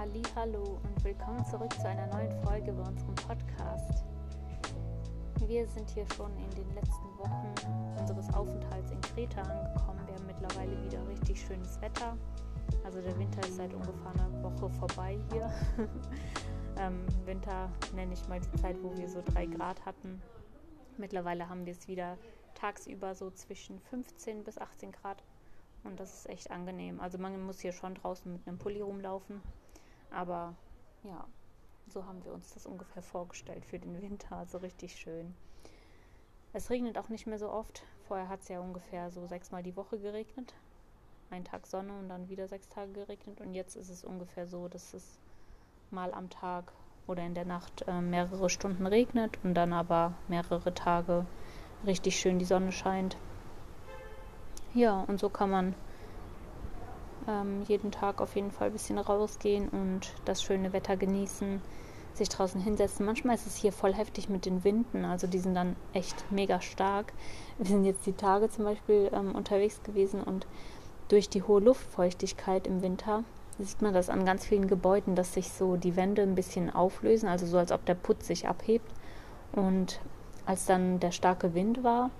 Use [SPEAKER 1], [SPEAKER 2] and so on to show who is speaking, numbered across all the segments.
[SPEAKER 1] Halli, hallo und willkommen zurück zu einer neuen Folge bei unserem Podcast. Wir sind hier schon in den letzten Wochen unseres Aufenthalts in Kreta angekommen. Wir haben mittlerweile wieder richtig schönes Wetter. Also der Winter ist seit ungefähr einer Woche vorbei hier. ähm, Winter nenne ich mal die Zeit, wo wir so drei Grad hatten. Mittlerweile haben wir es wieder tagsüber so zwischen 15 bis 18 Grad und das ist echt angenehm. Also man muss hier schon draußen mit einem Pulli rumlaufen. Aber ja, so haben wir uns das ungefähr vorgestellt für den Winter. Also richtig schön. Es regnet auch nicht mehr so oft. Vorher hat es ja ungefähr so sechsmal die Woche geregnet. Ein Tag Sonne und dann wieder sechs Tage geregnet. Und jetzt ist es ungefähr so, dass es mal am Tag oder in der Nacht äh, mehrere Stunden regnet und dann aber mehrere Tage richtig schön die Sonne scheint. Ja, und so kann man ähm, jeden Tag auf jeden Fall ein bisschen rausgehen und das schöne Wetter genießen, sich draußen hinsetzen. Manchmal ist es hier voll heftig mit den Winden, also die sind dann echt mega stark. Wir sind jetzt die Tage zum Beispiel ähm, unterwegs gewesen und durch die hohe Luftfeuchtigkeit im Winter sieht man das an ganz vielen Gebäuden, dass sich so die Wände ein bisschen auflösen, also so als ob der Putz sich abhebt. Und als dann der starke Wind war,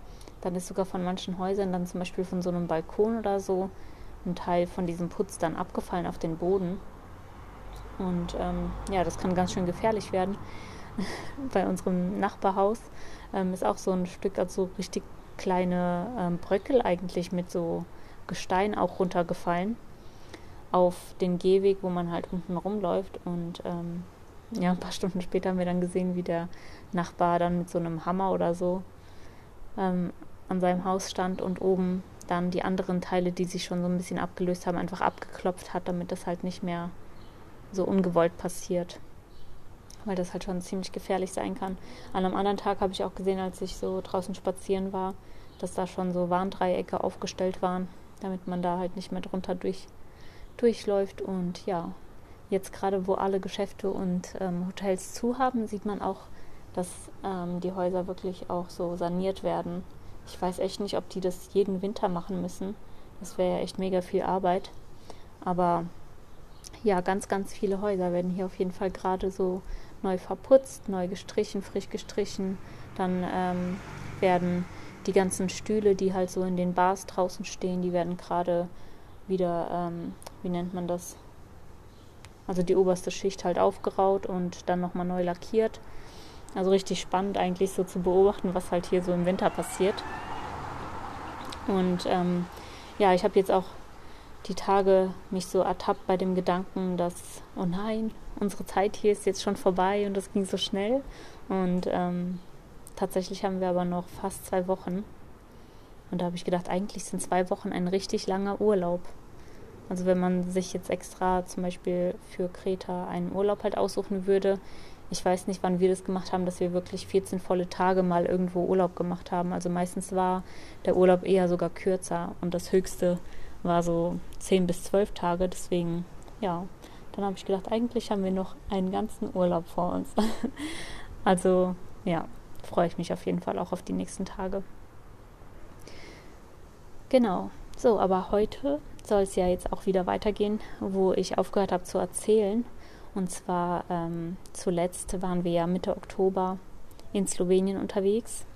[SPEAKER 1] dann ist sogar von manchen Häusern dann zum Beispiel von so einem Balkon oder so ein Teil von diesem Putz dann abgefallen auf den Boden. Und ähm, ja, das kann ganz schön gefährlich werden. Bei unserem Nachbarhaus ähm, ist auch so ein Stück, also richtig kleine ähm, Bröckel eigentlich mit so Gestein auch runtergefallen auf den Gehweg, wo man halt unten rumläuft. Und ähm, ja, ein paar Stunden später haben wir dann gesehen, wie der Nachbar dann mit so einem Hammer oder so ähm, an seinem Haus stand und oben dann die anderen Teile, die sich schon so ein bisschen abgelöst haben, einfach abgeklopft hat, damit das halt nicht mehr so ungewollt passiert. Weil das halt schon ziemlich gefährlich sein kann. An einem anderen Tag habe ich auch gesehen, als ich so draußen spazieren war, dass da schon so Warndreiecke aufgestellt waren, damit man da halt nicht mehr drunter durch, durchläuft. Und ja, jetzt gerade, wo alle Geschäfte und ähm, Hotels zu haben, sieht man auch, dass ähm, die Häuser wirklich auch so saniert werden ich weiß echt nicht, ob die das jeden Winter machen müssen. Das wäre ja echt mega viel Arbeit. Aber ja, ganz, ganz viele Häuser werden hier auf jeden Fall gerade so neu verputzt, neu gestrichen, frisch gestrichen. Dann ähm, werden die ganzen Stühle, die halt so in den Bars draußen stehen, die werden gerade wieder, ähm, wie nennt man das? Also die oberste Schicht halt aufgeraut und dann nochmal neu lackiert. Also richtig spannend eigentlich so zu beobachten, was halt hier so im Winter passiert. Und ähm, ja, ich habe jetzt auch die Tage mich so ertappt bei dem Gedanken, dass, oh nein, unsere Zeit hier ist jetzt schon vorbei und das ging so schnell. Und ähm, tatsächlich haben wir aber noch fast zwei Wochen. Und da habe ich gedacht, eigentlich sind zwei Wochen ein richtig langer Urlaub. Also wenn man sich jetzt extra zum Beispiel für Kreta einen Urlaub halt aussuchen würde, ich weiß nicht, wann wir das gemacht haben, dass wir wirklich 14 volle Tage mal irgendwo Urlaub gemacht haben. Also meistens war der Urlaub eher sogar kürzer und das höchste war so 10 bis 12 Tage. Deswegen, ja, dann habe ich gedacht, eigentlich haben wir noch einen ganzen Urlaub vor uns. also, ja, freue ich mich auf jeden Fall auch auf die nächsten Tage. Genau. So, aber heute soll es ja jetzt auch wieder weitergehen, wo ich aufgehört habe zu erzählen. Und zwar ähm, zuletzt waren wir ja Mitte Oktober in Slowenien unterwegs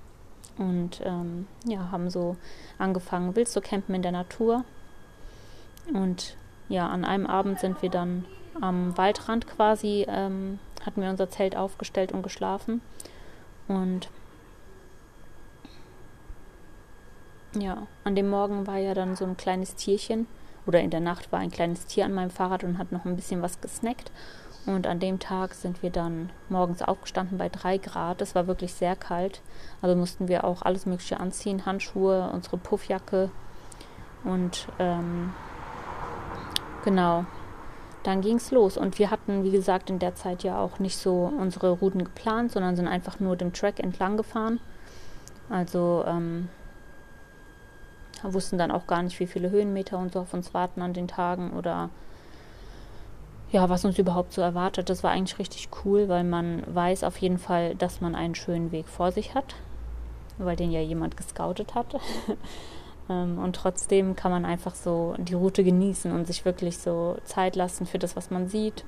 [SPEAKER 1] und ähm, ja, haben so angefangen, wild zu campen in der Natur. Und ja, an einem Abend sind wir dann am Waldrand quasi, ähm, hatten wir unser Zelt aufgestellt und geschlafen. Und ja, an dem Morgen war ja dann so ein kleines Tierchen, oder in der Nacht war ein kleines Tier an meinem Fahrrad und hat noch ein bisschen was gesnackt. Und an dem Tag sind wir dann morgens aufgestanden bei drei Grad. Es war wirklich sehr kalt. Also mussten wir auch alles Mögliche anziehen: Handschuhe, unsere Puffjacke. Und ähm, genau, dann ging es los. Und wir hatten, wie gesagt, in der Zeit ja auch nicht so unsere Routen geplant, sondern sind einfach nur dem Track entlang gefahren. Also ähm, wussten dann auch gar nicht, wie viele Höhenmeter und so auf uns warten an den Tagen oder ja, was uns überhaupt so erwartet. Das war eigentlich richtig cool, weil man weiß auf jeden Fall, dass man einen schönen Weg vor sich hat, weil den ja jemand gescoutet hat. Ähm, und trotzdem kann man einfach so die Route genießen und sich wirklich so Zeit lassen für das, was man sieht.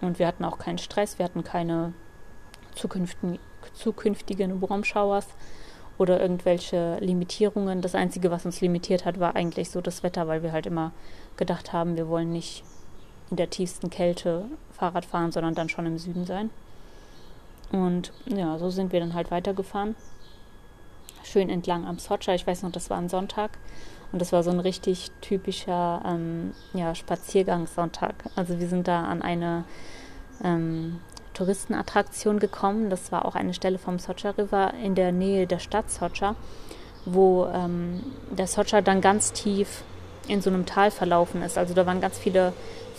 [SPEAKER 1] Und wir hatten auch keinen Stress, wir hatten keine zukünftigen, zukünftigen oder irgendwelche Limitierungen. Das Einzige, was uns limitiert hat, war eigentlich so das Wetter, weil wir halt immer gedacht haben, wir wollen nicht in der tiefsten Kälte Fahrrad fahren, sondern dann schon im Süden sein. Und ja, so sind wir dann halt weitergefahren. Schön entlang am Socha. Ich weiß noch, das war ein Sonntag. Und das war so ein richtig typischer ähm, ja, Spaziergangssonntag. Also wir sind da an eine ähm, Touristenattraktion gekommen. Das war auch eine Stelle vom Socha River in der Nähe der Stadt Socha, wo ähm, der Socha dann ganz tief in so einem Tal verlaufen ist. Also da waren ganz viele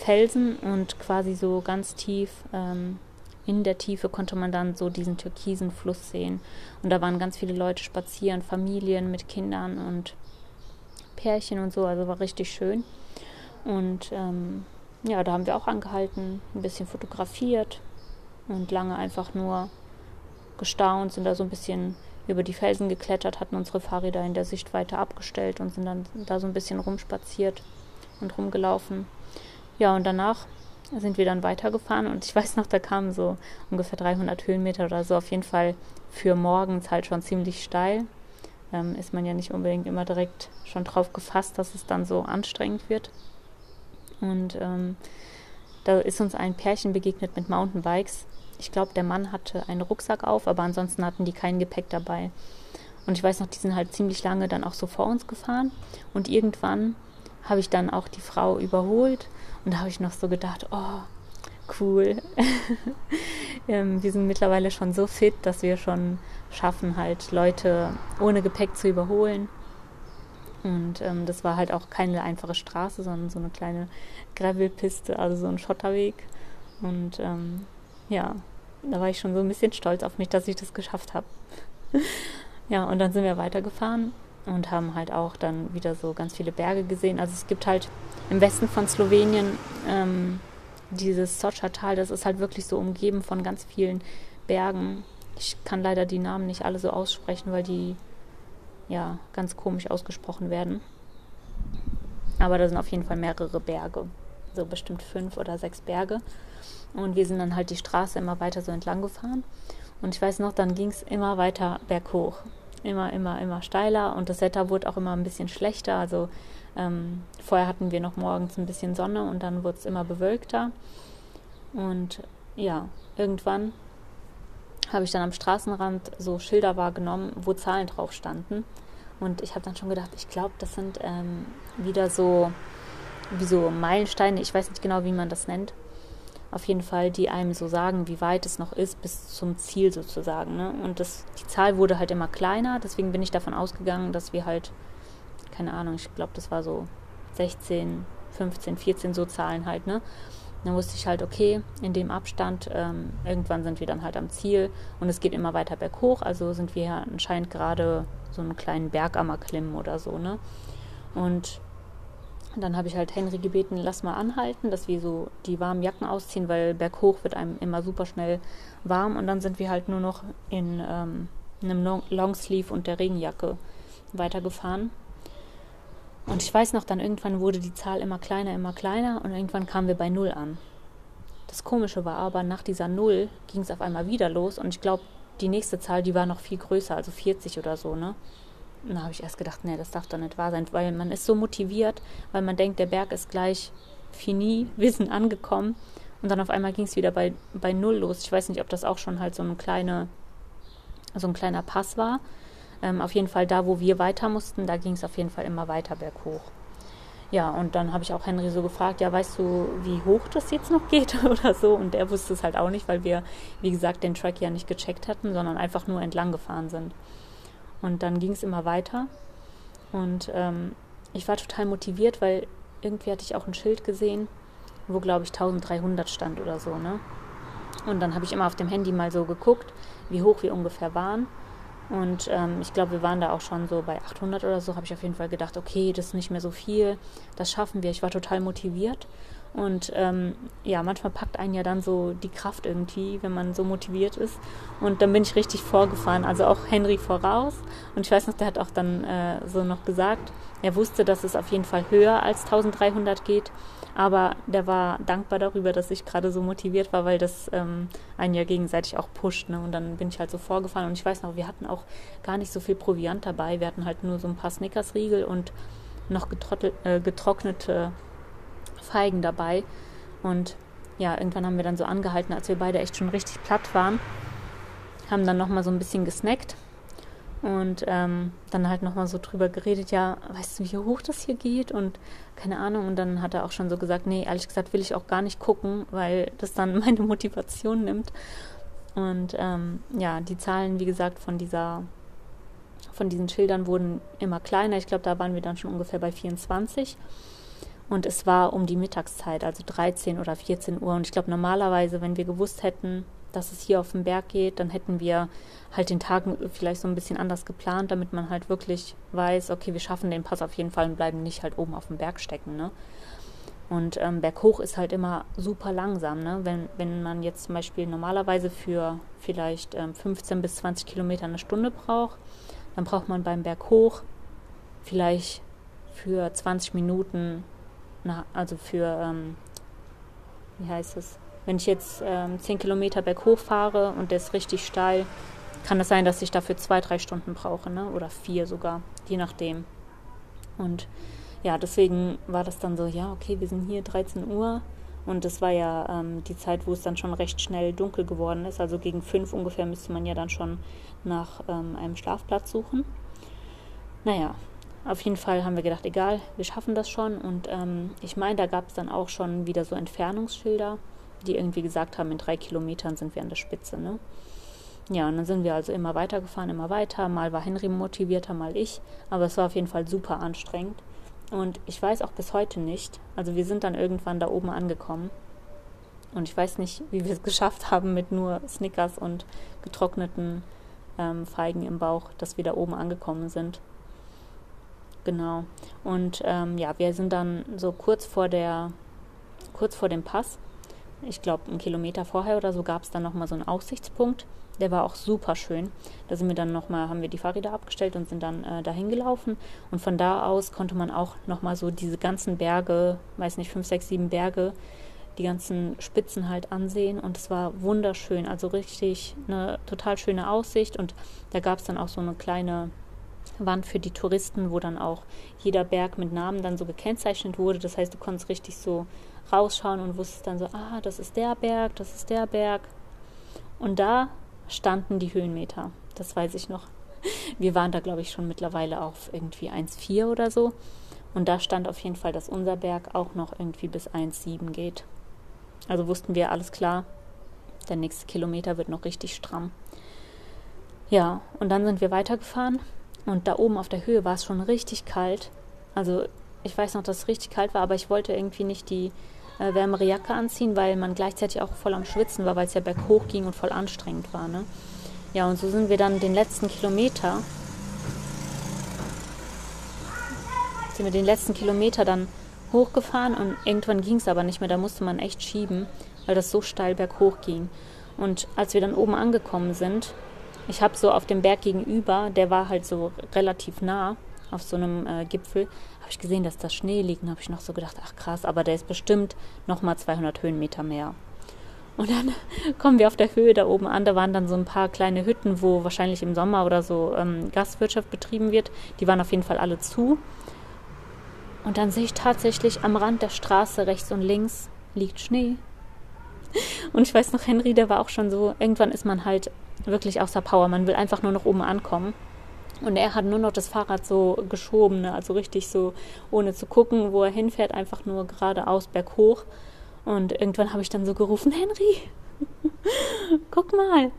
[SPEAKER 1] Felsen und quasi so ganz tief ähm, in der Tiefe konnte man dann so diesen türkisen Fluss sehen. Und da waren ganz viele Leute spazieren, Familien mit Kindern und Pärchen und so. Also war richtig schön. Und ähm, ja, da haben wir auch angehalten, ein bisschen fotografiert und lange einfach nur gestaunt, sind da so ein bisschen über die Felsen geklettert, hatten unsere Fahrräder in der Sichtweite abgestellt und sind dann da so ein bisschen rumspaziert und rumgelaufen. Ja, und danach sind wir dann weitergefahren und ich weiß noch, da kamen so ungefähr 300 Höhenmeter oder so. Auf jeden Fall für morgens halt schon ziemlich steil. Ähm, ist man ja nicht unbedingt immer direkt schon drauf gefasst, dass es dann so anstrengend wird. Und ähm, da ist uns ein Pärchen begegnet mit Mountainbikes. Ich glaube, der Mann hatte einen Rucksack auf, aber ansonsten hatten die kein Gepäck dabei. Und ich weiß noch, die sind halt ziemlich lange dann auch so vor uns gefahren. Und irgendwann habe ich dann auch die Frau überholt und da habe ich noch so gedacht, oh, cool. ähm, wir sind mittlerweile schon so fit, dass wir schon schaffen, halt Leute ohne Gepäck zu überholen. Und ähm, das war halt auch keine einfache Straße, sondern so eine kleine Gravelpiste, also so ein Schotterweg. Und ähm, ja, da war ich schon so ein bisschen stolz auf mich, dass ich das geschafft habe. ja, und dann sind wir weitergefahren und haben halt auch dann wieder so ganz viele Berge gesehen. Also es gibt halt im Westen von Slowenien ähm, dieses Socha-Tal, das ist halt wirklich so umgeben von ganz vielen Bergen. Ich kann leider die Namen nicht alle so aussprechen, weil die ja ganz komisch ausgesprochen werden. Aber da sind auf jeden Fall mehrere Berge, so bestimmt fünf oder sechs Berge. Und wir sind dann halt die Straße immer weiter so entlang gefahren. Und ich weiß noch, dann ging es immer weiter berghoch immer, immer, immer steiler und das Wetter wurde auch immer ein bisschen schlechter. Also ähm, vorher hatten wir noch morgens ein bisschen Sonne und dann wurde es immer bewölkter. Und ja, irgendwann habe ich dann am Straßenrand so Schilder wahrgenommen, wo Zahlen drauf standen. Und ich habe dann schon gedacht, ich glaube, das sind ähm, wieder so wie so Meilensteine. Ich weiß nicht genau, wie man das nennt auf jeden Fall, die einem so sagen, wie weit es noch ist bis zum Ziel sozusagen. Ne? Und das, die Zahl wurde halt immer kleiner, deswegen bin ich davon ausgegangen, dass wir halt, keine Ahnung, ich glaube, das war so 16, 15, 14 so Zahlen halt, ne? Dann wusste ich halt, okay, in dem Abstand, ähm, irgendwann sind wir dann halt am Ziel und es geht immer weiter berghoch, also sind wir anscheinend gerade so einen kleinen Berg am Erklimmen oder so, ne? Und dann habe ich halt Henry gebeten, lass mal anhalten, dass wir so die warmen Jacken ausziehen, weil berghoch wird einem immer super schnell warm und dann sind wir halt nur noch in ähm, einem Longsleeve und der Regenjacke weitergefahren. Und ich weiß noch, dann irgendwann wurde die Zahl immer kleiner, immer kleiner und irgendwann kamen wir bei Null an. Das Komische war aber, nach dieser Null ging es auf einmal wieder los und ich glaube, die nächste Zahl, die war noch viel größer, also 40 oder so, ne? Und da habe ich erst gedacht, nee, das darf doch nicht wahr sein, weil man ist so motiviert, weil man denkt, der Berg ist gleich fini, wir sind angekommen. Und dann auf einmal ging es wieder bei, bei Null los. Ich weiß nicht, ob das auch schon halt so, eine kleine, so ein kleiner Pass war. Ähm, auf jeden Fall da, wo wir weiter mussten, da ging es auf jeden Fall immer weiter berghoch. Ja, und dann habe ich auch Henry so gefragt, ja, weißt du, wie hoch das jetzt noch geht oder so? Und er wusste es halt auch nicht, weil wir, wie gesagt, den Track ja nicht gecheckt hatten, sondern einfach nur entlang gefahren sind. Und dann ging es immer weiter. Und ähm, ich war total motiviert, weil irgendwie hatte ich auch ein Schild gesehen, wo, glaube ich, 1300 stand oder so. Ne? Und dann habe ich immer auf dem Handy mal so geguckt, wie hoch wir ungefähr waren. Und ähm, ich glaube, wir waren da auch schon so bei 800 oder so. Habe ich auf jeden Fall gedacht, okay, das ist nicht mehr so viel, das schaffen wir. Ich war total motiviert. Und ähm, ja, manchmal packt einen ja dann so die Kraft irgendwie, wenn man so motiviert ist. Und dann bin ich richtig vorgefahren, also auch Henry voraus. Und ich weiß noch, der hat auch dann äh, so noch gesagt, er wusste, dass es auf jeden Fall höher als 1300 geht. Aber der war dankbar darüber, dass ich gerade so motiviert war, weil das ähm, einen ja gegenseitig auch pusht. Ne? Und dann bin ich halt so vorgefahren. Und ich weiß noch, wir hatten auch gar nicht so viel Proviant dabei. Wir hatten halt nur so ein paar Snickersriegel und noch äh, getrocknete Feigen dabei. Und ja, irgendwann haben wir dann so angehalten, als wir beide echt schon richtig platt waren. Haben dann nochmal so ein bisschen gesnackt und ähm, dann halt nochmal so drüber geredet, ja, weißt du, wie hoch das hier geht und keine Ahnung. Und dann hat er auch schon so gesagt, nee, ehrlich gesagt will ich auch gar nicht gucken, weil das dann meine Motivation nimmt. Und ähm, ja, die Zahlen, wie gesagt, von dieser von diesen Schildern wurden immer kleiner. Ich glaube, da waren wir dann schon ungefähr bei 24. Und es war um die Mittagszeit, also 13 oder 14 Uhr. Und ich glaube, normalerweise, wenn wir gewusst hätten, dass es hier auf den Berg geht, dann hätten wir halt den Tag vielleicht so ein bisschen anders geplant, damit man halt wirklich weiß, okay, wir schaffen den Pass auf jeden Fall und bleiben nicht halt oben auf dem Berg stecken. Ne? Und ähm, berghoch ist halt immer super langsam. Ne? Wenn, wenn man jetzt zum Beispiel normalerweise für vielleicht ähm, 15 bis 20 Kilometer eine Stunde braucht, dann braucht man beim Berghoch vielleicht für 20 Minuten na, also für, ähm, wie heißt es, wenn ich jetzt ähm, 10 Kilometer berghoch fahre und der ist richtig steil, kann es sein, dass ich dafür zwei, drei Stunden brauche, ne? oder vier sogar, je nachdem. Und ja, deswegen war das dann so, ja, okay, wir sind hier 13 Uhr und das war ja ähm, die Zeit, wo es dann schon recht schnell dunkel geworden ist. Also gegen fünf ungefähr müsste man ja dann schon nach ähm, einem Schlafplatz suchen. Naja, auf jeden Fall haben wir gedacht, egal, wir schaffen das schon. Und ähm, ich meine, da gab es dann auch schon wieder so Entfernungsschilder, die irgendwie gesagt haben, in drei Kilometern sind wir an der Spitze. Ne? Ja, und dann sind wir also immer weitergefahren, immer weiter. Mal war Henry motivierter, mal ich. Aber es war auf jeden Fall super anstrengend. Und ich weiß auch bis heute nicht. Also wir sind dann irgendwann da oben angekommen. Und ich weiß nicht, wie wir es geschafft haben mit nur Snickers und getrockneten ähm, Feigen im Bauch, dass wir da oben angekommen sind. Genau. Und ähm, ja, wir sind dann so kurz vor der, kurz vor dem Pass, ich glaube einen Kilometer vorher oder so, gab es dann nochmal so einen Aussichtspunkt. Der war auch super schön. Da sind wir dann nochmal, haben wir die Fahrräder abgestellt und sind dann äh, dahin gelaufen. Und von da aus konnte man auch nochmal so diese ganzen Berge, weiß nicht, fünf, sechs, sieben Berge, die ganzen Spitzen halt ansehen. Und es war wunderschön. Also richtig eine total schöne Aussicht. Und da gab es dann auch so eine kleine Wand für die Touristen, wo dann auch jeder Berg mit Namen dann so gekennzeichnet wurde. Das heißt, du konntest richtig so rausschauen und wusstest dann so, ah, das ist der Berg, das ist der Berg. Und da standen die Höhenmeter. Das weiß ich noch. Wir waren da, glaube ich, schon mittlerweile auf irgendwie 1,4 oder so. Und da stand auf jeden Fall, dass unser Berg auch noch irgendwie bis 1,7 geht. Also wussten wir, alles klar, der nächste Kilometer wird noch richtig stramm. Ja, und dann sind wir weitergefahren und da oben auf der Höhe war es schon richtig kalt. Also ich weiß noch, dass es richtig kalt war, aber ich wollte irgendwie nicht die äh, wärmere Jacke anziehen, weil man gleichzeitig auch voll am Schwitzen war, weil es ja berghoch ging und voll anstrengend war. Ne? Ja, und so sind wir dann den letzten Kilometer, sind wir den letzten Kilometer dann hochgefahren und irgendwann ging es aber nicht mehr, da musste man echt schieben, weil das so steil berghoch ging. Und als wir dann oben angekommen sind, ich habe so auf dem Berg gegenüber, der war halt so relativ nah auf so einem äh, Gipfel, habe ich gesehen, dass da Schnee liegt und habe ich noch so gedacht, ach krass, aber der ist bestimmt nochmal 200 Höhenmeter mehr. Und dann kommen wir auf der Höhe da oben an. Da waren dann so ein paar kleine Hütten, wo wahrscheinlich im Sommer oder so ähm, Gastwirtschaft betrieben wird. Die waren auf jeden Fall alle zu. Und dann sehe ich tatsächlich am Rand der Straße rechts und links liegt Schnee. Und ich weiß noch, Henry, der war auch schon so, irgendwann ist man halt wirklich außer Power. Man will einfach nur noch oben ankommen. Und er hat nur noch das Fahrrad so geschoben, ne? also richtig so, ohne zu gucken, wo er hinfährt, einfach nur geradeaus berghoch. Und irgendwann habe ich dann so gerufen, Henry, guck mal,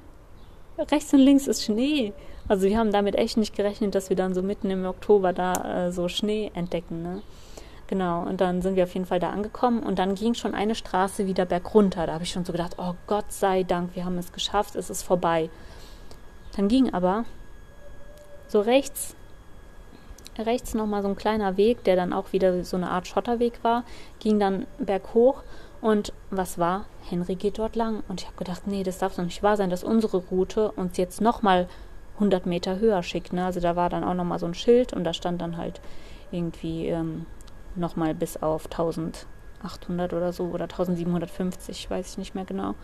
[SPEAKER 1] rechts und links ist Schnee. Also wir haben damit echt nicht gerechnet, dass wir dann so mitten im Oktober da äh, so Schnee entdecken. Ne? Genau, und dann sind wir auf jeden Fall da angekommen und dann ging schon eine Straße wieder bergunter. Da habe ich schon so gedacht, oh Gott sei Dank, wir haben es geschafft, es ist vorbei. Dann ging aber so rechts rechts nochmal so ein kleiner Weg, der dann auch wieder so eine Art Schotterweg war, ging dann berghoch und was war? Henry geht dort lang. Und ich habe gedacht, nee, das darf doch nicht wahr sein, dass unsere Route uns jetzt nochmal 100 Meter höher schickt. Ne? Also da war dann auch nochmal so ein Schild und da stand dann halt irgendwie ähm, nochmal bis auf 1800 oder so oder 1750, weiß ich nicht mehr genau.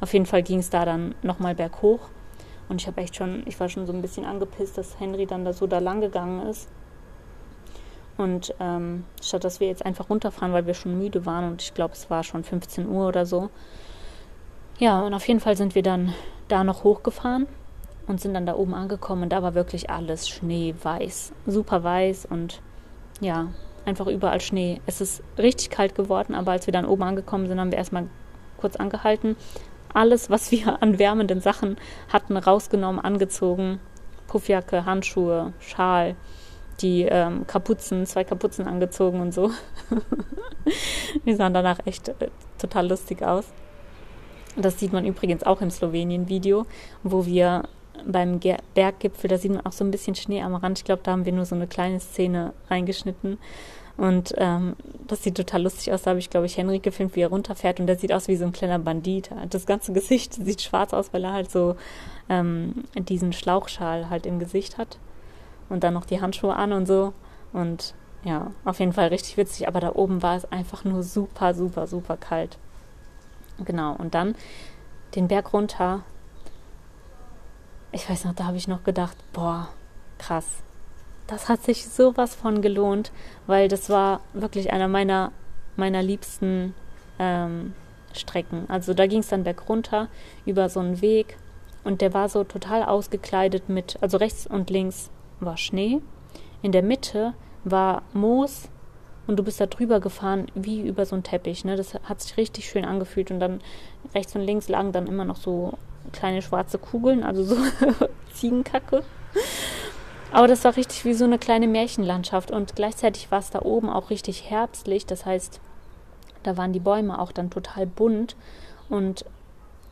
[SPEAKER 1] Auf jeden Fall ging es da dann nochmal berghoch. Und ich habe echt schon, ich war schon so ein bisschen angepisst, dass Henry dann da so da lang gegangen ist. Und ähm, statt dass wir jetzt einfach runterfahren, weil wir schon müde waren und ich glaube, es war schon 15 Uhr oder so. Ja, und auf jeden Fall sind wir dann da noch hochgefahren und sind dann da oben angekommen und da war wirklich alles schneeweiß. Super weiß und ja, einfach überall Schnee. Es ist richtig kalt geworden, aber als wir dann oben angekommen sind, haben wir erstmal kurz angehalten, alles, was wir an wärmenden Sachen hatten, rausgenommen, angezogen. Puffjacke, Handschuhe, Schal, die ähm, Kapuzen, zwei Kapuzen angezogen und so. wir sahen danach echt äh, total lustig aus. Das sieht man übrigens auch im Slowenien-Video, wo wir beim Ger Berggipfel, da sieht man auch so ein bisschen Schnee am Rand. Ich glaube, da haben wir nur so eine kleine Szene reingeschnitten. Und ähm, das sieht total lustig aus. Da habe ich, glaube ich, Henry gefilmt, wie er runterfährt und der sieht aus wie so ein kleiner Bandit. Das ganze Gesicht sieht schwarz aus, weil er halt so ähm, diesen Schlauchschal halt im Gesicht hat. Und dann noch die Handschuhe an und so. Und ja, auf jeden Fall richtig witzig. Aber da oben war es einfach nur super, super, super kalt. Genau. Und dann den Berg runter. Ich weiß noch, da habe ich noch gedacht, boah, krass das hat sich sowas von gelohnt, weil das war wirklich einer meiner, meiner liebsten ähm, Strecken. Also da ging es dann bergunter über so einen Weg und der war so total ausgekleidet mit, also rechts und links war Schnee, in der Mitte war Moos und du bist da drüber gefahren wie über so einen Teppich. Ne? Das hat sich richtig schön angefühlt und dann rechts und links lagen dann immer noch so kleine schwarze Kugeln, also so Ziegenkacke. Aber das war richtig wie so eine kleine Märchenlandschaft und gleichzeitig war es da oben auch richtig herbstlich. Das heißt, da waren die Bäume auch dann total bunt und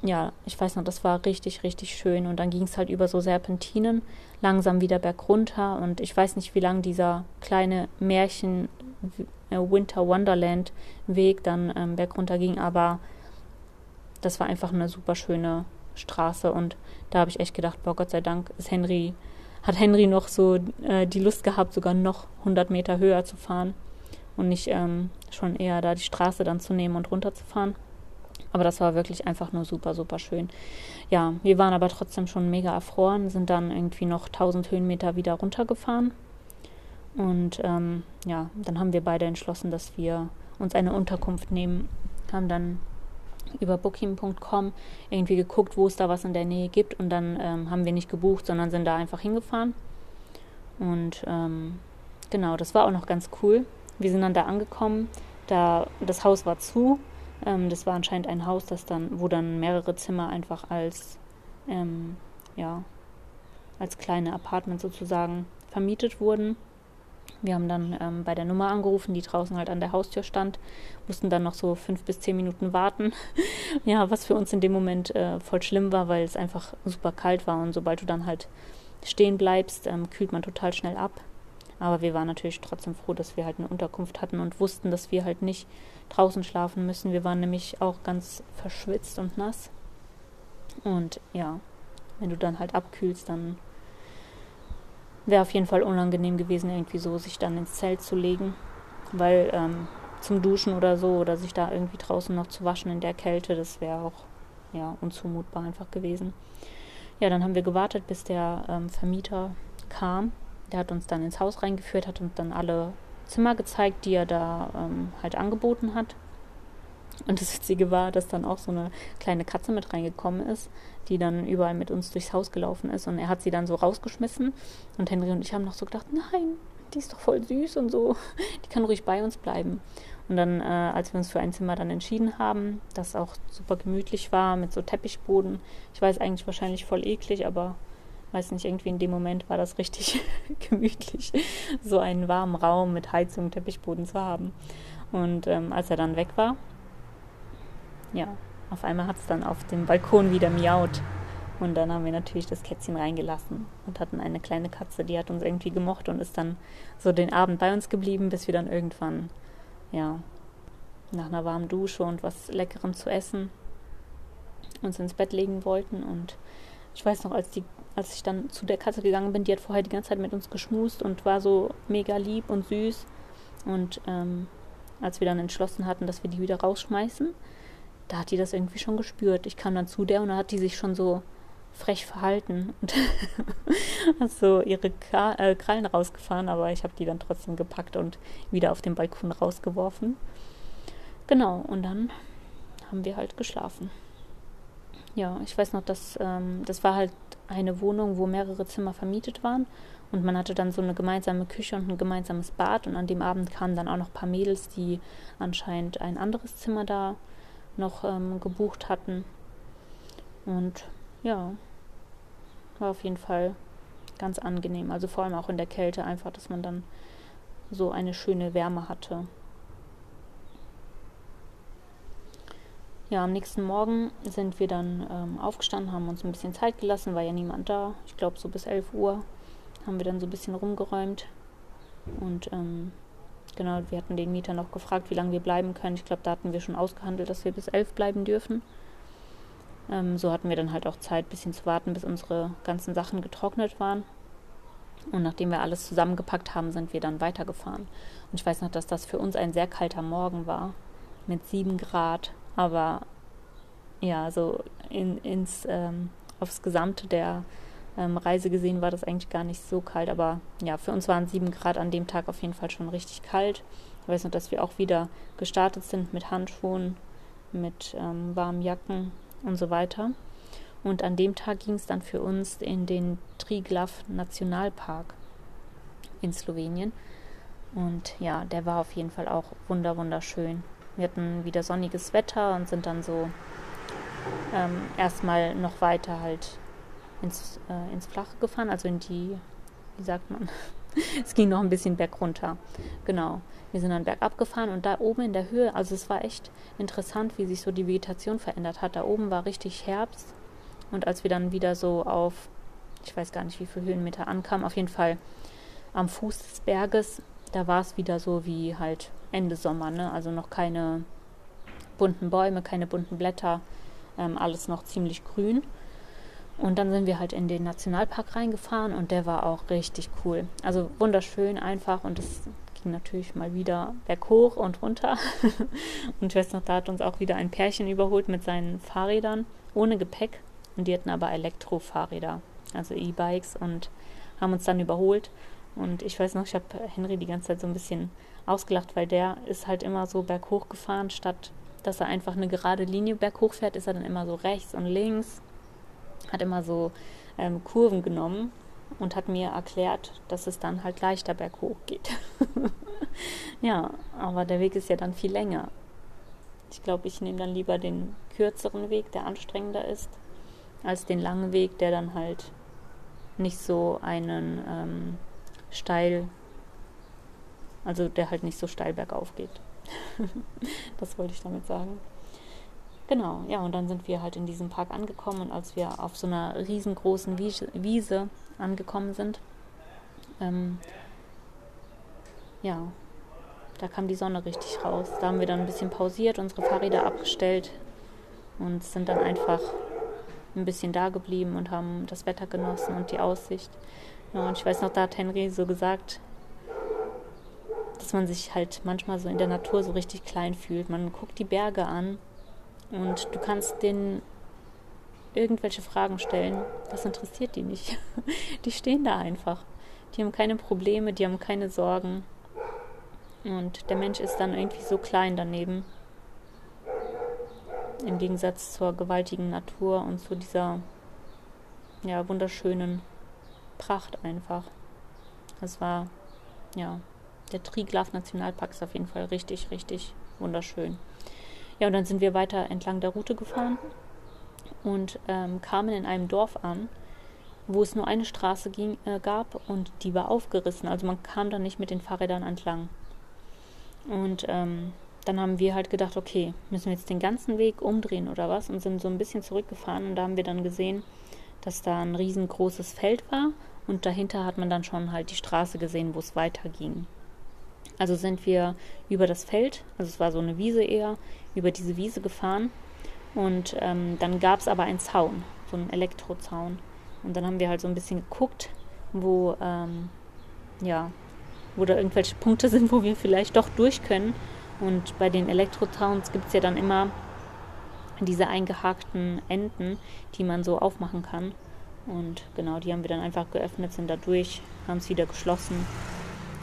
[SPEAKER 1] ja, ich weiß noch, das war richtig, richtig schön. Und dann ging es halt über so Serpentinen langsam wieder bergunter. Und ich weiß nicht, wie lang dieser kleine Märchen äh, Winter Wonderland Weg dann ähm, bergunter ging, aber das war einfach eine super schöne Straße. Und da habe ich echt gedacht, boah, Gott sei Dank ist Henry hat Henry noch so äh, die Lust gehabt, sogar noch 100 Meter höher zu fahren und nicht ähm, schon eher da die Straße dann zu nehmen und runterzufahren. Aber das war wirklich einfach nur super, super schön. Ja, wir waren aber trotzdem schon mega erfroren, sind dann irgendwie noch 1000 Höhenmeter wieder runtergefahren. Und ähm, ja, dann haben wir beide entschlossen, dass wir uns eine Unterkunft nehmen. Haben dann über Booking.com irgendwie geguckt, wo es da was in der Nähe gibt und dann ähm, haben wir nicht gebucht, sondern sind da einfach hingefahren. Und ähm, genau, das war auch noch ganz cool. Wir sind dann da angekommen, da das Haus war zu. Ähm, das war anscheinend ein Haus, das dann, wo dann mehrere Zimmer einfach als ähm, ja als kleine Apartments sozusagen vermietet wurden. Wir haben dann ähm, bei der Nummer angerufen, die draußen halt an der Haustür stand, mussten dann noch so fünf bis zehn Minuten warten. ja, was für uns in dem Moment äh, voll schlimm war, weil es einfach super kalt war und sobald du dann halt stehen bleibst, ähm, kühlt man total schnell ab. Aber wir waren natürlich trotzdem froh, dass wir halt eine Unterkunft hatten und wussten, dass wir halt nicht draußen schlafen müssen. Wir waren nämlich auch ganz verschwitzt und nass. Und ja, wenn du dann halt abkühlst, dann wäre auf jeden Fall unangenehm gewesen, irgendwie so sich dann ins Zelt zu legen, weil ähm, zum Duschen oder so oder sich da irgendwie draußen noch zu waschen in der Kälte, das wäre auch ja unzumutbar einfach gewesen. Ja, dann haben wir gewartet, bis der ähm, Vermieter kam. Der hat uns dann ins Haus reingeführt, hat uns dann alle Zimmer gezeigt, die er da ähm, halt angeboten hat. Und das Witzige war, dass dann auch so eine kleine Katze mit reingekommen ist, die dann überall mit uns durchs Haus gelaufen ist. Und er hat sie dann so rausgeschmissen. Und Henry und ich haben noch so gedacht, nein, die ist doch voll süß und so. Die kann ruhig bei uns bleiben. Und dann, äh, als wir uns für ein Zimmer dann entschieden haben, das auch super gemütlich war, mit so Teppichboden. Ich weiß eigentlich wahrscheinlich voll eklig, aber weiß nicht, irgendwie in dem Moment war das richtig gemütlich, so einen warmen Raum mit Heizung, Teppichboden zu haben. Und ähm, als er dann weg war, ja, auf einmal hat es dann auf dem Balkon wieder miaut. Und dann haben wir natürlich das Kätzchen reingelassen und hatten eine kleine Katze, die hat uns irgendwie gemocht und ist dann so den Abend bei uns geblieben, bis wir dann irgendwann, ja, nach einer warmen Dusche und was Leckerem zu essen uns ins Bett legen wollten. Und ich weiß noch, als, die, als ich dann zu der Katze gegangen bin, die hat vorher die ganze Zeit mit uns geschmust und war so mega lieb und süß. Und ähm, als wir dann entschlossen hatten, dass wir die wieder rausschmeißen, da hat die das irgendwie schon gespürt. Ich kam dann zu der und da hat die sich schon so frech verhalten und hat so ihre äh, Krallen rausgefahren, aber ich habe die dann trotzdem gepackt und wieder auf den Balkon rausgeworfen. Genau, und dann haben wir halt geschlafen. Ja, ich weiß noch, dass ähm, das war halt eine Wohnung, wo mehrere Zimmer vermietet waren und man hatte dann so eine gemeinsame Küche und ein gemeinsames Bad und an dem Abend kamen dann auch noch ein paar Mädels, die anscheinend ein anderes Zimmer da noch ähm, gebucht hatten. Und ja, war auf jeden Fall ganz angenehm. Also vor allem auch in der Kälte einfach, dass man dann so eine schöne Wärme hatte. Ja, am nächsten Morgen sind wir dann ähm, aufgestanden, haben uns ein bisschen Zeit gelassen, war ja niemand da. Ich glaube, so bis 11 Uhr haben wir dann so ein bisschen rumgeräumt. Und ähm, genau, wir hatten den Mieter noch gefragt, wie lange wir bleiben können. Ich glaube, da hatten wir schon ausgehandelt, dass wir bis 11 bleiben dürfen. Ähm, so hatten wir dann halt auch Zeit, ein bisschen zu warten, bis unsere ganzen Sachen getrocknet waren. Und nachdem wir alles zusammengepackt haben, sind wir dann weitergefahren. Und ich weiß noch, dass das für uns ein sehr kalter Morgen war. Mit 7 Grad. Aber ja, so in, ins, ähm, aufs Gesamte der ähm, Reise gesehen war das eigentlich gar nicht so kalt. Aber ja, für uns waren 7 Grad an dem Tag auf jeden Fall schon richtig kalt. Ich weiß noch, dass wir auch wieder gestartet sind mit Handschuhen, mit ähm, warmen Jacken und so weiter. Und an dem Tag ging es dann für uns in den Triglav Nationalpark in Slowenien. Und ja, der war auf jeden Fall auch wunder wunderschön. Wir hatten wieder sonniges Wetter und sind dann so ähm, erstmal noch weiter halt ins, äh, ins Flache gefahren, also in die, wie sagt man, es ging noch ein bisschen berg runter. Genau. Wir sind dann bergab gefahren und da oben in der Höhe, also es war echt interessant, wie sich so die Vegetation verändert hat. Da oben war richtig Herbst und als wir dann wieder so auf, ich weiß gar nicht, wie viele Höhenmeter ankamen, auf jeden Fall am Fuß des Berges, da war es wieder so wie halt Ende Sommer, ne? Also noch keine bunten Bäume, keine bunten Blätter, ähm, alles noch ziemlich grün. Und dann sind wir halt in den Nationalpark reingefahren und der war auch richtig cool. Also wunderschön einfach und es ging natürlich mal wieder berghoch und runter. und ich weiß noch, da hat uns auch wieder ein Pärchen überholt mit seinen Fahrrädern ohne Gepäck. Und die hatten aber Elektrofahrräder, also E-Bikes und haben uns dann überholt. Und ich weiß noch, ich habe Henry die ganze Zeit so ein bisschen ausgelacht, weil der ist halt immer so berghoch gefahren, statt dass er einfach eine gerade Linie berghoch fährt, ist er dann immer so rechts und links, hat immer so ähm, Kurven genommen und hat mir erklärt, dass es dann halt leichter berghoch geht. ja, aber der Weg ist ja dann viel länger. Ich glaube, ich nehme dann lieber den kürzeren Weg, der anstrengender ist, als den langen Weg, der dann halt nicht so einen ähm, steil, also der halt nicht so steil bergauf geht. das wollte ich damit sagen. Genau, ja, und dann sind wir halt in diesem Park angekommen und als wir auf so einer riesengroßen Wiese angekommen sind, ähm, ja, da kam die Sonne richtig raus. Da haben wir dann ein bisschen pausiert, unsere Fahrräder abgestellt und sind dann einfach ein bisschen da geblieben und haben das Wetter genossen und die Aussicht. Ja, und ich weiß noch, da hat Henry so gesagt, dass man sich halt manchmal so in der Natur so richtig klein fühlt. Man guckt die Berge an und du kannst denen irgendwelche Fragen stellen. Das interessiert die nicht. Die stehen da einfach. Die haben keine Probleme, die haben keine Sorgen. Und der Mensch ist dann irgendwie so klein daneben. Im Gegensatz zur gewaltigen Natur und zu dieser ja, wunderschönen Pracht einfach. Das war, ja, der Triglav Nationalpark ist auf jeden Fall richtig, richtig wunderschön. Ja, und dann sind wir weiter entlang der Route gefahren und ähm, kamen in einem Dorf an, wo es nur eine Straße ging, äh, gab und die war aufgerissen. Also man kam da nicht mit den Fahrrädern entlang. Und ähm, dann haben wir halt gedacht, okay, müssen wir jetzt den ganzen Weg umdrehen oder was? Und sind so ein bisschen zurückgefahren und da haben wir dann gesehen, dass da ein riesengroßes Feld war und dahinter hat man dann schon halt die Straße gesehen, wo es weiterging. Also sind wir über das Feld, also es war so eine Wiese eher, über diese Wiese gefahren und ähm, dann gab es aber einen Zaun, so einen Elektrozaun. Und dann haben wir halt so ein bisschen geguckt, wo, ähm, ja, wo da irgendwelche Punkte sind, wo wir vielleicht doch durch können. Und bei den Elektrozauns gibt es ja dann immer diese eingehakten Enden, die man so aufmachen kann. Und genau, die haben wir dann einfach geöffnet, sind da durch, haben es wieder geschlossen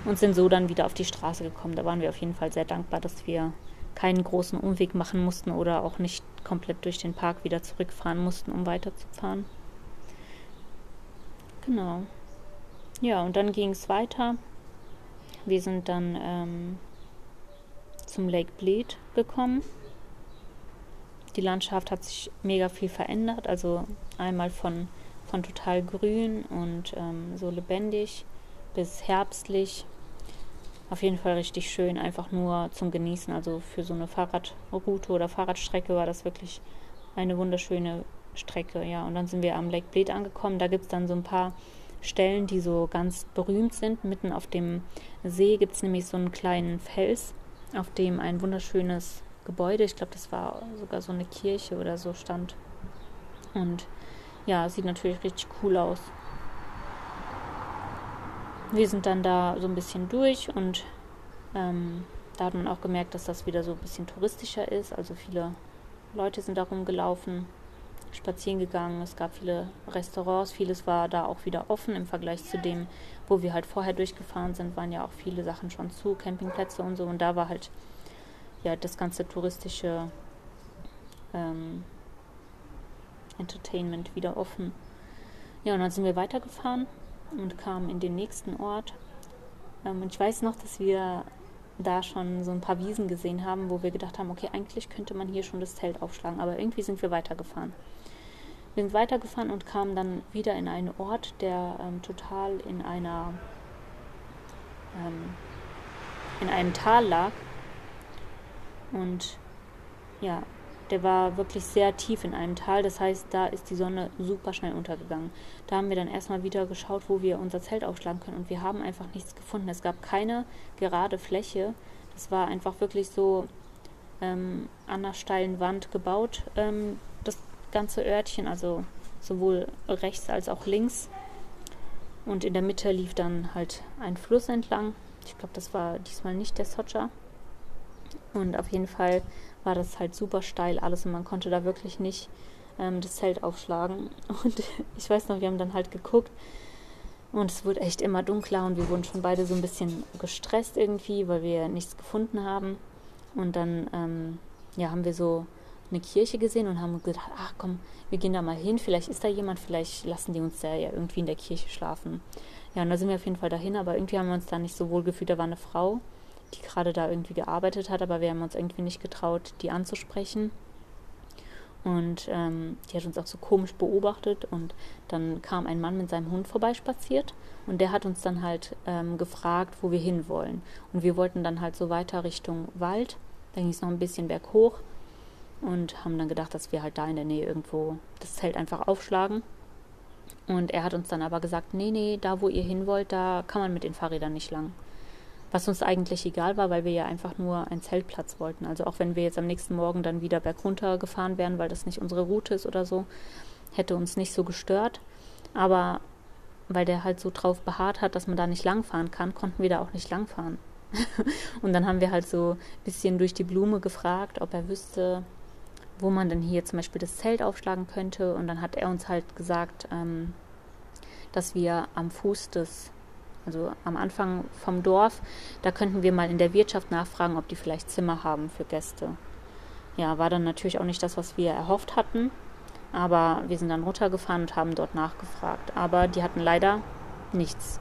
[SPEAKER 1] und sind so dann wieder auf die Straße gekommen. Da waren wir auf jeden Fall sehr dankbar, dass wir keinen großen Umweg machen mussten oder auch nicht komplett durch den Park wieder zurückfahren mussten, um weiterzufahren. Genau. Ja, und dann ging es weiter. Wir sind dann ähm, zum Lake Bleed gekommen. Die Landschaft hat sich mega viel verändert. Also einmal von, von total grün und ähm, so lebendig bis herbstlich. Auf jeden Fall richtig schön, einfach nur zum Genießen. Also für so eine Fahrradroute oder Fahrradstrecke war das wirklich eine wunderschöne Strecke. Ja, und dann sind wir am Lake Bleed angekommen. Da gibt es dann so ein paar Stellen, die so ganz berühmt sind. Mitten auf dem See gibt es nämlich so einen kleinen Fels, auf dem ein wunderschönes Gebäude, ich glaube, das war sogar so eine Kirche oder so stand. Und ja, sieht natürlich richtig cool aus. Wir sind dann da so ein bisschen durch und ähm, da hat man auch gemerkt, dass das wieder so ein bisschen touristischer ist. Also viele Leute sind da rumgelaufen spazieren gegangen. Es gab viele Restaurants, vieles war da auch wieder offen im Vergleich zu dem, wo wir halt vorher durchgefahren sind, waren ja auch viele Sachen schon zu, Campingplätze und so. Und da war halt ja das ganze touristische ähm, Entertainment wieder offen. Ja, und dann sind wir weitergefahren und kamen in den nächsten Ort. Ähm, und ich weiß noch, dass wir da schon so ein paar Wiesen gesehen haben, wo wir gedacht haben, okay, eigentlich könnte man hier schon das Zelt aufschlagen, aber irgendwie sind wir weitergefahren. Wir sind weitergefahren und kamen dann wieder in einen Ort, der ähm, total in einer ähm, in einem Tal lag. Und ja, der war wirklich sehr tief in einem Tal. Das heißt, da ist die Sonne super schnell untergegangen. Da haben wir dann erstmal wieder geschaut, wo wir unser Zelt aufschlagen können. Und wir haben einfach nichts gefunden. Es gab keine gerade Fläche. Das war einfach wirklich so ähm, an einer steilen Wand gebaut, ähm, ganze Örtchen, also sowohl rechts als auch links. Und in der Mitte lief dann halt ein Fluss entlang. Ich glaube, das war diesmal nicht der Socha. Und auf jeden Fall war das halt super steil alles und man konnte da wirklich nicht ähm, das Zelt aufschlagen. Und ich weiß noch, wir haben dann halt geguckt und es wurde echt immer dunkler und wir wurden schon beide so ein bisschen gestresst irgendwie, weil wir nichts gefunden haben. Und dann ähm, ja, haben wir so eine Kirche gesehen und haben gedacht, ach komm, wir gehen da mal hin, vielleicht ist da jemand, vielleicht lassen die uns da ja irgendwie in der Kirche schlafen. Ja, und da sind wir auf jeden Fall dahin, aber irgendwie haben wir uns da nicht so wohl gefühlt. Da war eine Frau, die gerade da irgendwie gearbeitet hat, aber wir haben uns irgendwie nicht getraut, die anzusprechen. Und ähm, die hat uns auch so komisch beobachtet und dann kam ein Mann mit seinem Hund vorbeispaziert und der hat uns dann halt ähm, gefragt, wo wir hinwollen. Und wir wollten dann halt so weiter Richtung Wald. Dann ging es noch ein bisschen berghoch und haben dann gedacht, dass wir halt da in der Nähe irgendwo das Zelt einfach aufschlagen. Und er hat uns dann aber gesagt, nee, nee, da wo ihr hin wollt, da kann man mit den Fahrrädern nicht lang. Was uns eigentlich egal war, weil wir ja einfach nur einen Zeltplatz wollten. Also auch wenn wir jetzt am nächsten Morgen dann wieder bergunter gefahren wären, weil das nicht unsere Route ist oder so, hätte uns nicht so gestört. Aber weil der halt so drauf beharrt hat, dass man da nicht langfahren kann, konnten wir da auch nicht langfahren. und dann haben wir halt so ein bisschen durch die Blume gefragt, ob er wüsste, wo man dann hier zum Beispiel das Zelt aufschlagen könnte. Und dann hat er uns halt gesagt, ähm, dass wir am Fuß des, also am Anfang vom Dorf, da könnten wir mal in der Wirtschaft nachfragen, ob die vielleicht Zimmer haben für Gäste. Ja, war dann natürlich auch nicht das, was wir erhofft hatten. Aber wir sind dann runtergefahren und haben dort nachgefragt. Aber die hatten leider nichts.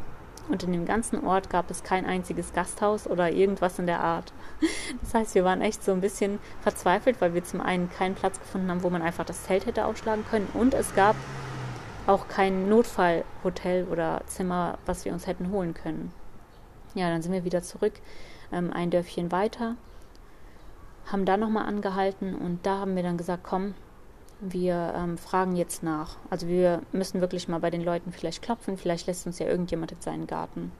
[SPEAKER 1] Und in dem ganzen Ort gab es kein einziges Gasthaus oder irgendwas in der Art. Das heißt, wir waren echt so ein bisschen verzweifelt, weil wir zum einen keinen Platz gefunden haben, wo man einfach das Zelt hätte aufschlagen können. Und es gab auch kein Notfallhotel oder Zimmer, was wir uns hätten holen können. Ja, dann sind wir wieder zurück, ähm, ein Dörfchen weiter, haben da nochmal angehalten und da haben wir dann gesagt, komm, wir ähm, fragen jetzt nach. Also wir müssen wirklich mal bei den Leuten vielleicht klopfen, vielleicht lässt uns ja irgendjemand in seinen Garten.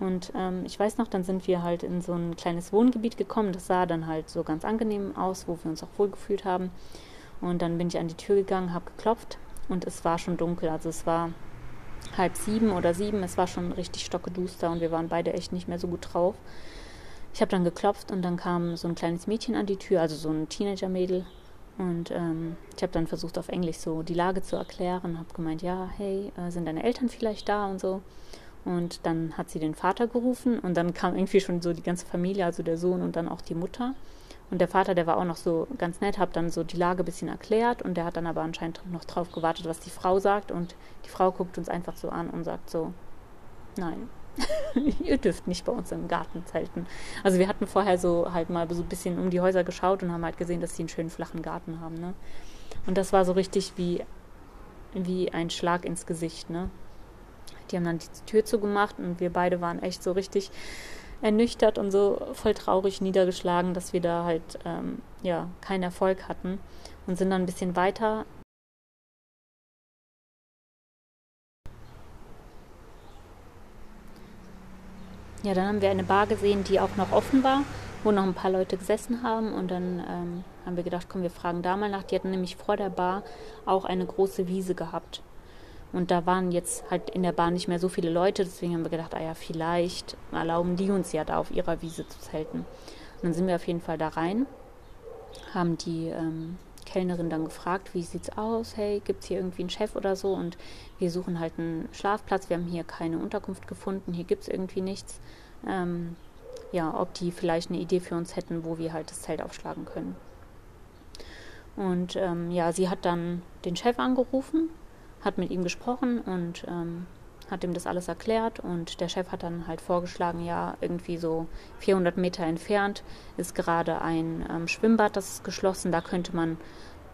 [SPEAKER 1] Und ähm, ich weiß noch, dann sind wir halt in so ein kleines Wohngebiet gekommen. Das sah dann halt so ganz angenehm aus, wo wir uns auch wohlgefühlt haben. Und dann bin ich an die Tür gegangen, habe geklopft und es war schon dunkel. Also es war halb sieben oder sieben. Es war schon richtig stockeduster und wir waren beide echt nicht mehr so gut drauf. Ich habe dann geklopft und dann kam so ein kleines Mädchen an die Tür, also so ein Teenager-Mädel. Und ähm, ich habe dann versucht, auf Englisch so die Lage zu erklären, habe gemeint, ja, hey, äh, sind deine Eltern vielleicht da und so. Und dann hat sie den Vater gerufen und dann kam irgendwie schon so die ganze Familie, also der Sohn und dann auch die Mutter. Und der Vater, der war auch noch so ganz nett, hat dann so die Lage ein bisschen erklärt und der hat dann aber anscheinend noch drauf gewartet, was die Frau sagt. Und die Frau guckt uns einfach so an und sagt so, nein, ihr dürft nicht bei uns im Garten zelten. Also wir hatten vorher so halt mal so ein bisschen um die Häuser geschaut und haben halt gesehen, dass sie einen schönen flachen Garten haben. Ne? Und das war so richtig wie, wie ein Schlag ins Gesicht. Ne? Die haben dann die Tür zugemacht und wir beide waren echt so richtig ernüchtert und so voll traurig niedergeschlagen, dass wir da halt ähm, ja keinen Erfolg hatten und sind dann ein bisschen weiter. Ja, dann haben wir eine Bar gesehen, die auch noch offen war, wo noch ein paar Leute gesessen haben und dann ähm, haben wir gedacht, komm, wir fragen da mal nach. Die hatten nämlich vor der Bar auch eine große Wiese gehabt. Und da waren jetzt halt in der Bahn nicht mehr so viele Leute, deswegen haben wir gedacht, ah ja, vielleicht erlauben die uns ja da auf ihrer Wiese zu zelten. Und dann sind wir auf jeden Fall da rein, haben die ähm, Kellnerin dann gefragt, wie sieht's aus? Hey, gibt es hier irgendwie einen Chef oder so? Und wir suchen halt einen Schlafplatz. Wir haben hier keine Unterkunft gefunden, hier gibt es irgendwie nichts. Ähm, ja, ob die vielleicht eine Idee für uns hätten, wo wir halt das Zelt aufschlagen können. Und ähm, ja, sie hat dann den Chef angerufen hat mit ihm gesprochen und ähm, hat ihm das alles erklärt und der Chef hat dann halt vorgeschlagen, ja, irgendwie so 400 Meter entfernt ist gerade ein ähm, Schwimmbad, das ist geschlossen, da könnte man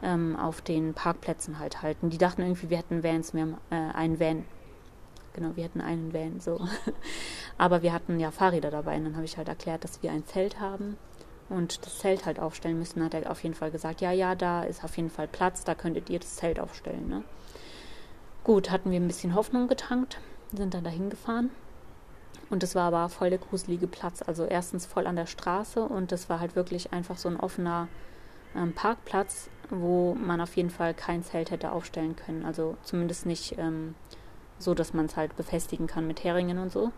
[SPEAKER 1] ähm, auf den Parkplätzen halt halten. Die dachten irgendwie, wir hätten Vans, wir haben äh, einen Van. Genau, wir hätten einen Van, so. Aber wir hatten ja Fahrräder dabei und dann habe ich halt erklärt, dass wir ein Zelt haben und das Zelt halt aufstellen müssen, hat er auf jeden Fall gesagt, ja, ja, da ist auf jeden Fall Platz, da könntet ihr das Zelt aufstellen, ne? Gut, hatten wir ein bisschen Hoffnung getankt, sind dann dahin gefahren. Und es war aber voll der gruselige Platz. Also erstens voll an der Straße und das war halt wirklich einfach so ein offener ähm, Parkplatz, wo man auf jeden Fall kein Zelt hätte aufstellen können. Also zumindest nicht ähm, so, dass man es halt befestigen kann mit Heringen und so.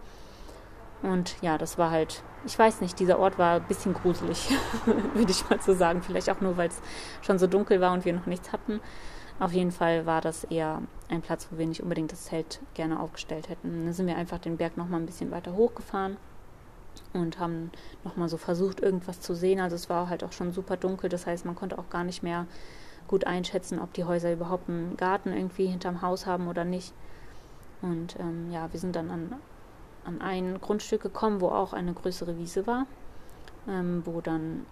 [SPEAKER 1] Und ja, das war halt, ich weiß nicht, dieser Ort war ein bisschen gruselig, würde ich mal so sagen. Vielleicht auch nur, weil es schon so dunkel war und wir noch nichts hatten. Auf jeden Fall war das eher ein Platz, wo wir nicht unbedingt das Zelt gerne aufgestellt hätten. Dann sind wir einfach den Berg nochmal ein bisschen weiter hochgefahren und haben nochmal so versucht, irgendwas zu sehen. Also es war halt auch schon super dunkel, das heißt, man konnte auch gar nicht mehr gut einschätzen, ob die Häuser überhaupt einen Garten irgendwie hinterm Haus haben oder nicht. Und ähm, ja, wir sind dann an, an ein Grundstück gekommen, wo auch eine größere Wiese war, ähm, wo dann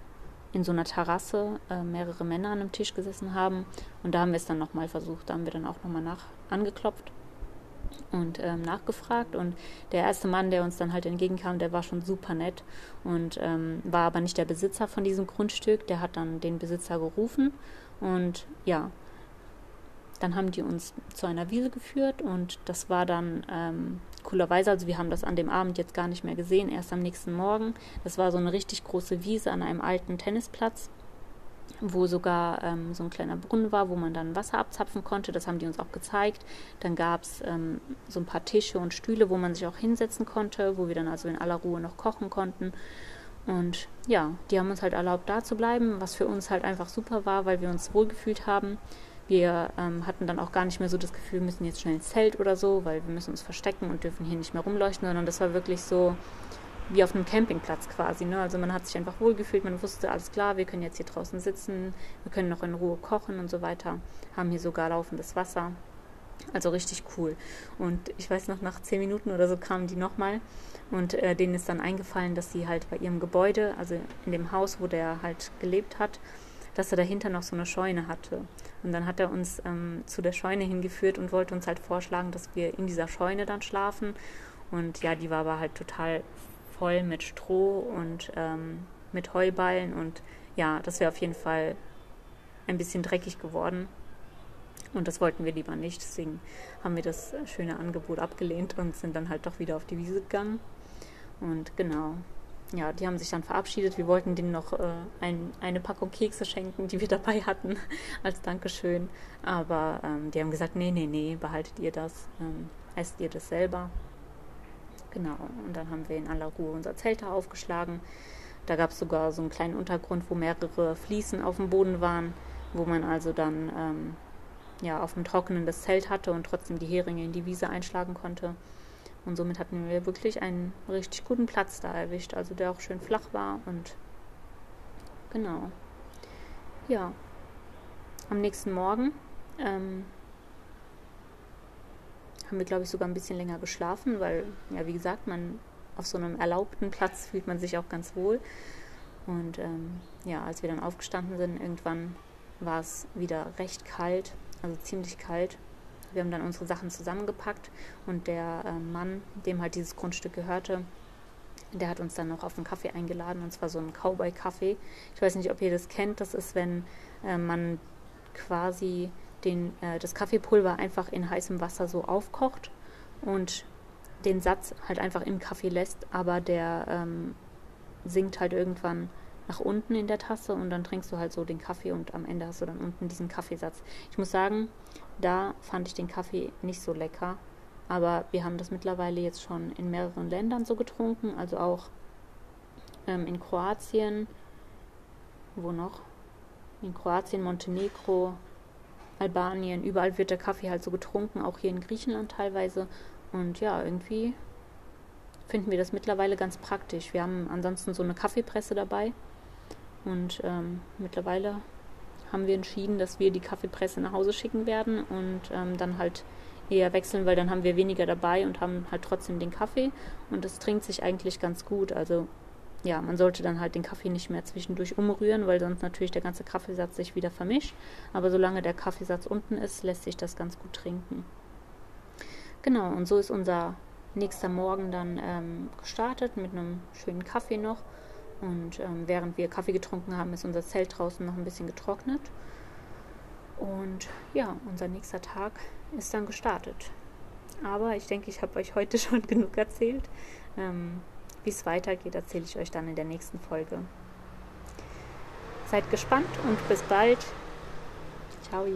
[SPEAKER 1] in so einer Terrasse äh, mehrere Männer an einem Tisch gesessen haben. Und da haben wir es dann nochmal versucht. Da haben wir dann auch nochmal nach angeklopft und ähm, nachgefragt. Und der erste Mann, der uns dann halt entgegenkam, der war schon super nett und ähm, war aber nicht der Besitzer von diesem Grundstück. Der hat dann den Besitzer gerufen und ja, dann haben die uns zu einer Wiese geführt und das war dann ähm, coolerweise, also wir haben das an dem Abend jetzt gar nicht mehr gesehen, erst am nächsten Morgen. Das war so eine richtig große Wiese an einem alten Tennisplatz, wo sogar ähm, so ein kleiner Brunnen war, wo man dann Wasser abzapfen konnte. Das haben die uns auch gezeigt. Dann gab es ähm, so ein paar Tische und Stühle, wo man sich auch hinsetzen konnte, wo wir dann also in aller Ruhe noch kochen konnten. Und ja, die haben uns halt erlaubt, da zu bleiben, was für uns halt einfach super war, weil wir uns wohlgefühlt haben. Wir ähm, hatten dann auch gar nicht mehr so das Gefühl, wir müssen jetzt schnell ins Zelt oder so, weil wir müssen uns verstecken und dürfen hier nicht mehr rumleuchten, sondern das war wirklich so wie auf einem Campingplatz quasi. Ne? Also man hat sich einfach wohlgefühlt, man wusste, alles klar, wir können jetzt hier draußen sitzen, wir können noch in Ruhe kochen und so weiter, haben hier sogar laufendes Wasser. Also richtig cool. Und ich weiß noch, nach zehn Minuten oder so kamen die nochmal und äh, denen ist dann eingefallen, dass sie halt bei ihrem Gebäude, also in dem Haus, wo der halt gelebt hat, dass er dahinter noch so eine Scheune hatte. Und dann hat er uns ähm, zu der Scheune hingeführt und wollte uns halt vorschlagen, dass wir in dieser Scheune dann schlafen. Und ja, die war aber halt total voll mit Stroh und ähm, mit Heuballen. Und ja, das wäre auf jeden Fall ein bisschen dreckig geworden. Und das wollten wir lieber nicht. Deswegen haben wir das schöne Angebot abgelehnt und sind dann halt doch wieder auf die Wiese gegangen. Und genau, ja, die haben sich dann verabschiedet. Wir wollten denen noch äh, ein, eine Packung Kekse schenken, die wir dabei hatten, als Dankeschön. Aber ähm, die haben gesagt, nee, nee, nee, behaltet ihr das, ähm, esst ihr das selber. Genau, und dann haben wir in aller Ruhe unser Zelt da aufgeschlagen. Da gab es sogar so einen kleinen Untergrund, wo mehrere Fliesen auf dem Boden waren, wo man also dann ähm, ja, auf dem Trockenen das Zelt hatte und trotzdem die Heringe in die Wiese einschlagen konnte. Und somit hatten wir wirklich einen richtig guten Platz da erwischt, also der auch schön flach war und genau. Ja, am nächsten Morgen ähm, haben wir, glaube ich, sogar ein bisschen länger geschlafen, weil, ja, wie gesagt, man auf so einem erlaubten Platz fühlt man sich auch ganz wohl. Und ähm, ja, als wir dann aufgestanden sind, irgendwann war es wieder recht kalt, also ziemlich kalt. Wir haben dann unsere Sachen zusammengepackt und der äh, Mann, dem halt dieses Grundstück gehörte, der hat uns dann noch auf einen Kaffee eingeladen und zwar so einen Cowboy-Kaffee. Ich weiß nicht, ob ihr das kennt. Das ist, wenn äh, man quasi den, äh, das Kaffeepulver einfach in heißem Wasser so aufkocht und den Satz halt einfach im Kaffee lässt, aber der ähm, sinkt halt irgendwann nach unten in der Tasse und dann trinkst du halt so den Kaffee und am Ende hast du dann unten diesen Kaffeesatz. Ich muss sagen, da fand ich den Kaffee nicht so lecker, aber wir haben das mittlerweile jetzt schon in mehreren Ländern so getrunken, also auch ähm, in Kroatien, wo noch? In Kroatien, Montenegro, Albanien, überall wird der Kaffee halt so getrunken, auch hier in Griechenland teilweise. Und ja, irgendwie finden wir das mittlerweile ganz praktisch. Wir haben ansonsten so eine Kaffeepresse dabei und ähm, mittlerweile haben wir entschieden, dass wir die Kaffeepresse nach Hause schicken werden und ähm, dann halt eher wechseln, weil dann haben wir weniger dabei und haben halt trotzdem den Kaffee und es trinkt sich eigentlich ganz gut. Also ja, man sollte dann halt den Kaffee nicht mehr zwischendurch umrühren, weil sonst natürlich der ganze Kaffeesatz sich wieder vermischt. Aber solange der Kaffeesatz unten ist, lässt sich das ganz gut trinken. Genau, und so ist unser nächster Morgen dann ähm, gestartet mit einem schönen Kaffee noch. Und ähm, während wir Kaffee getrunken haben, ist unser Zelt draußen noch ein bisschen getrocknet. Und ja, unser nächster Tag ist dann gestartet. Aber ich denke, ich habe euch heute schon genug erzählt. Ähm, wie es weitergeht, erzähle ich euch dann in der nächsten Folge. Seid gespannt und bis bald. Ciao.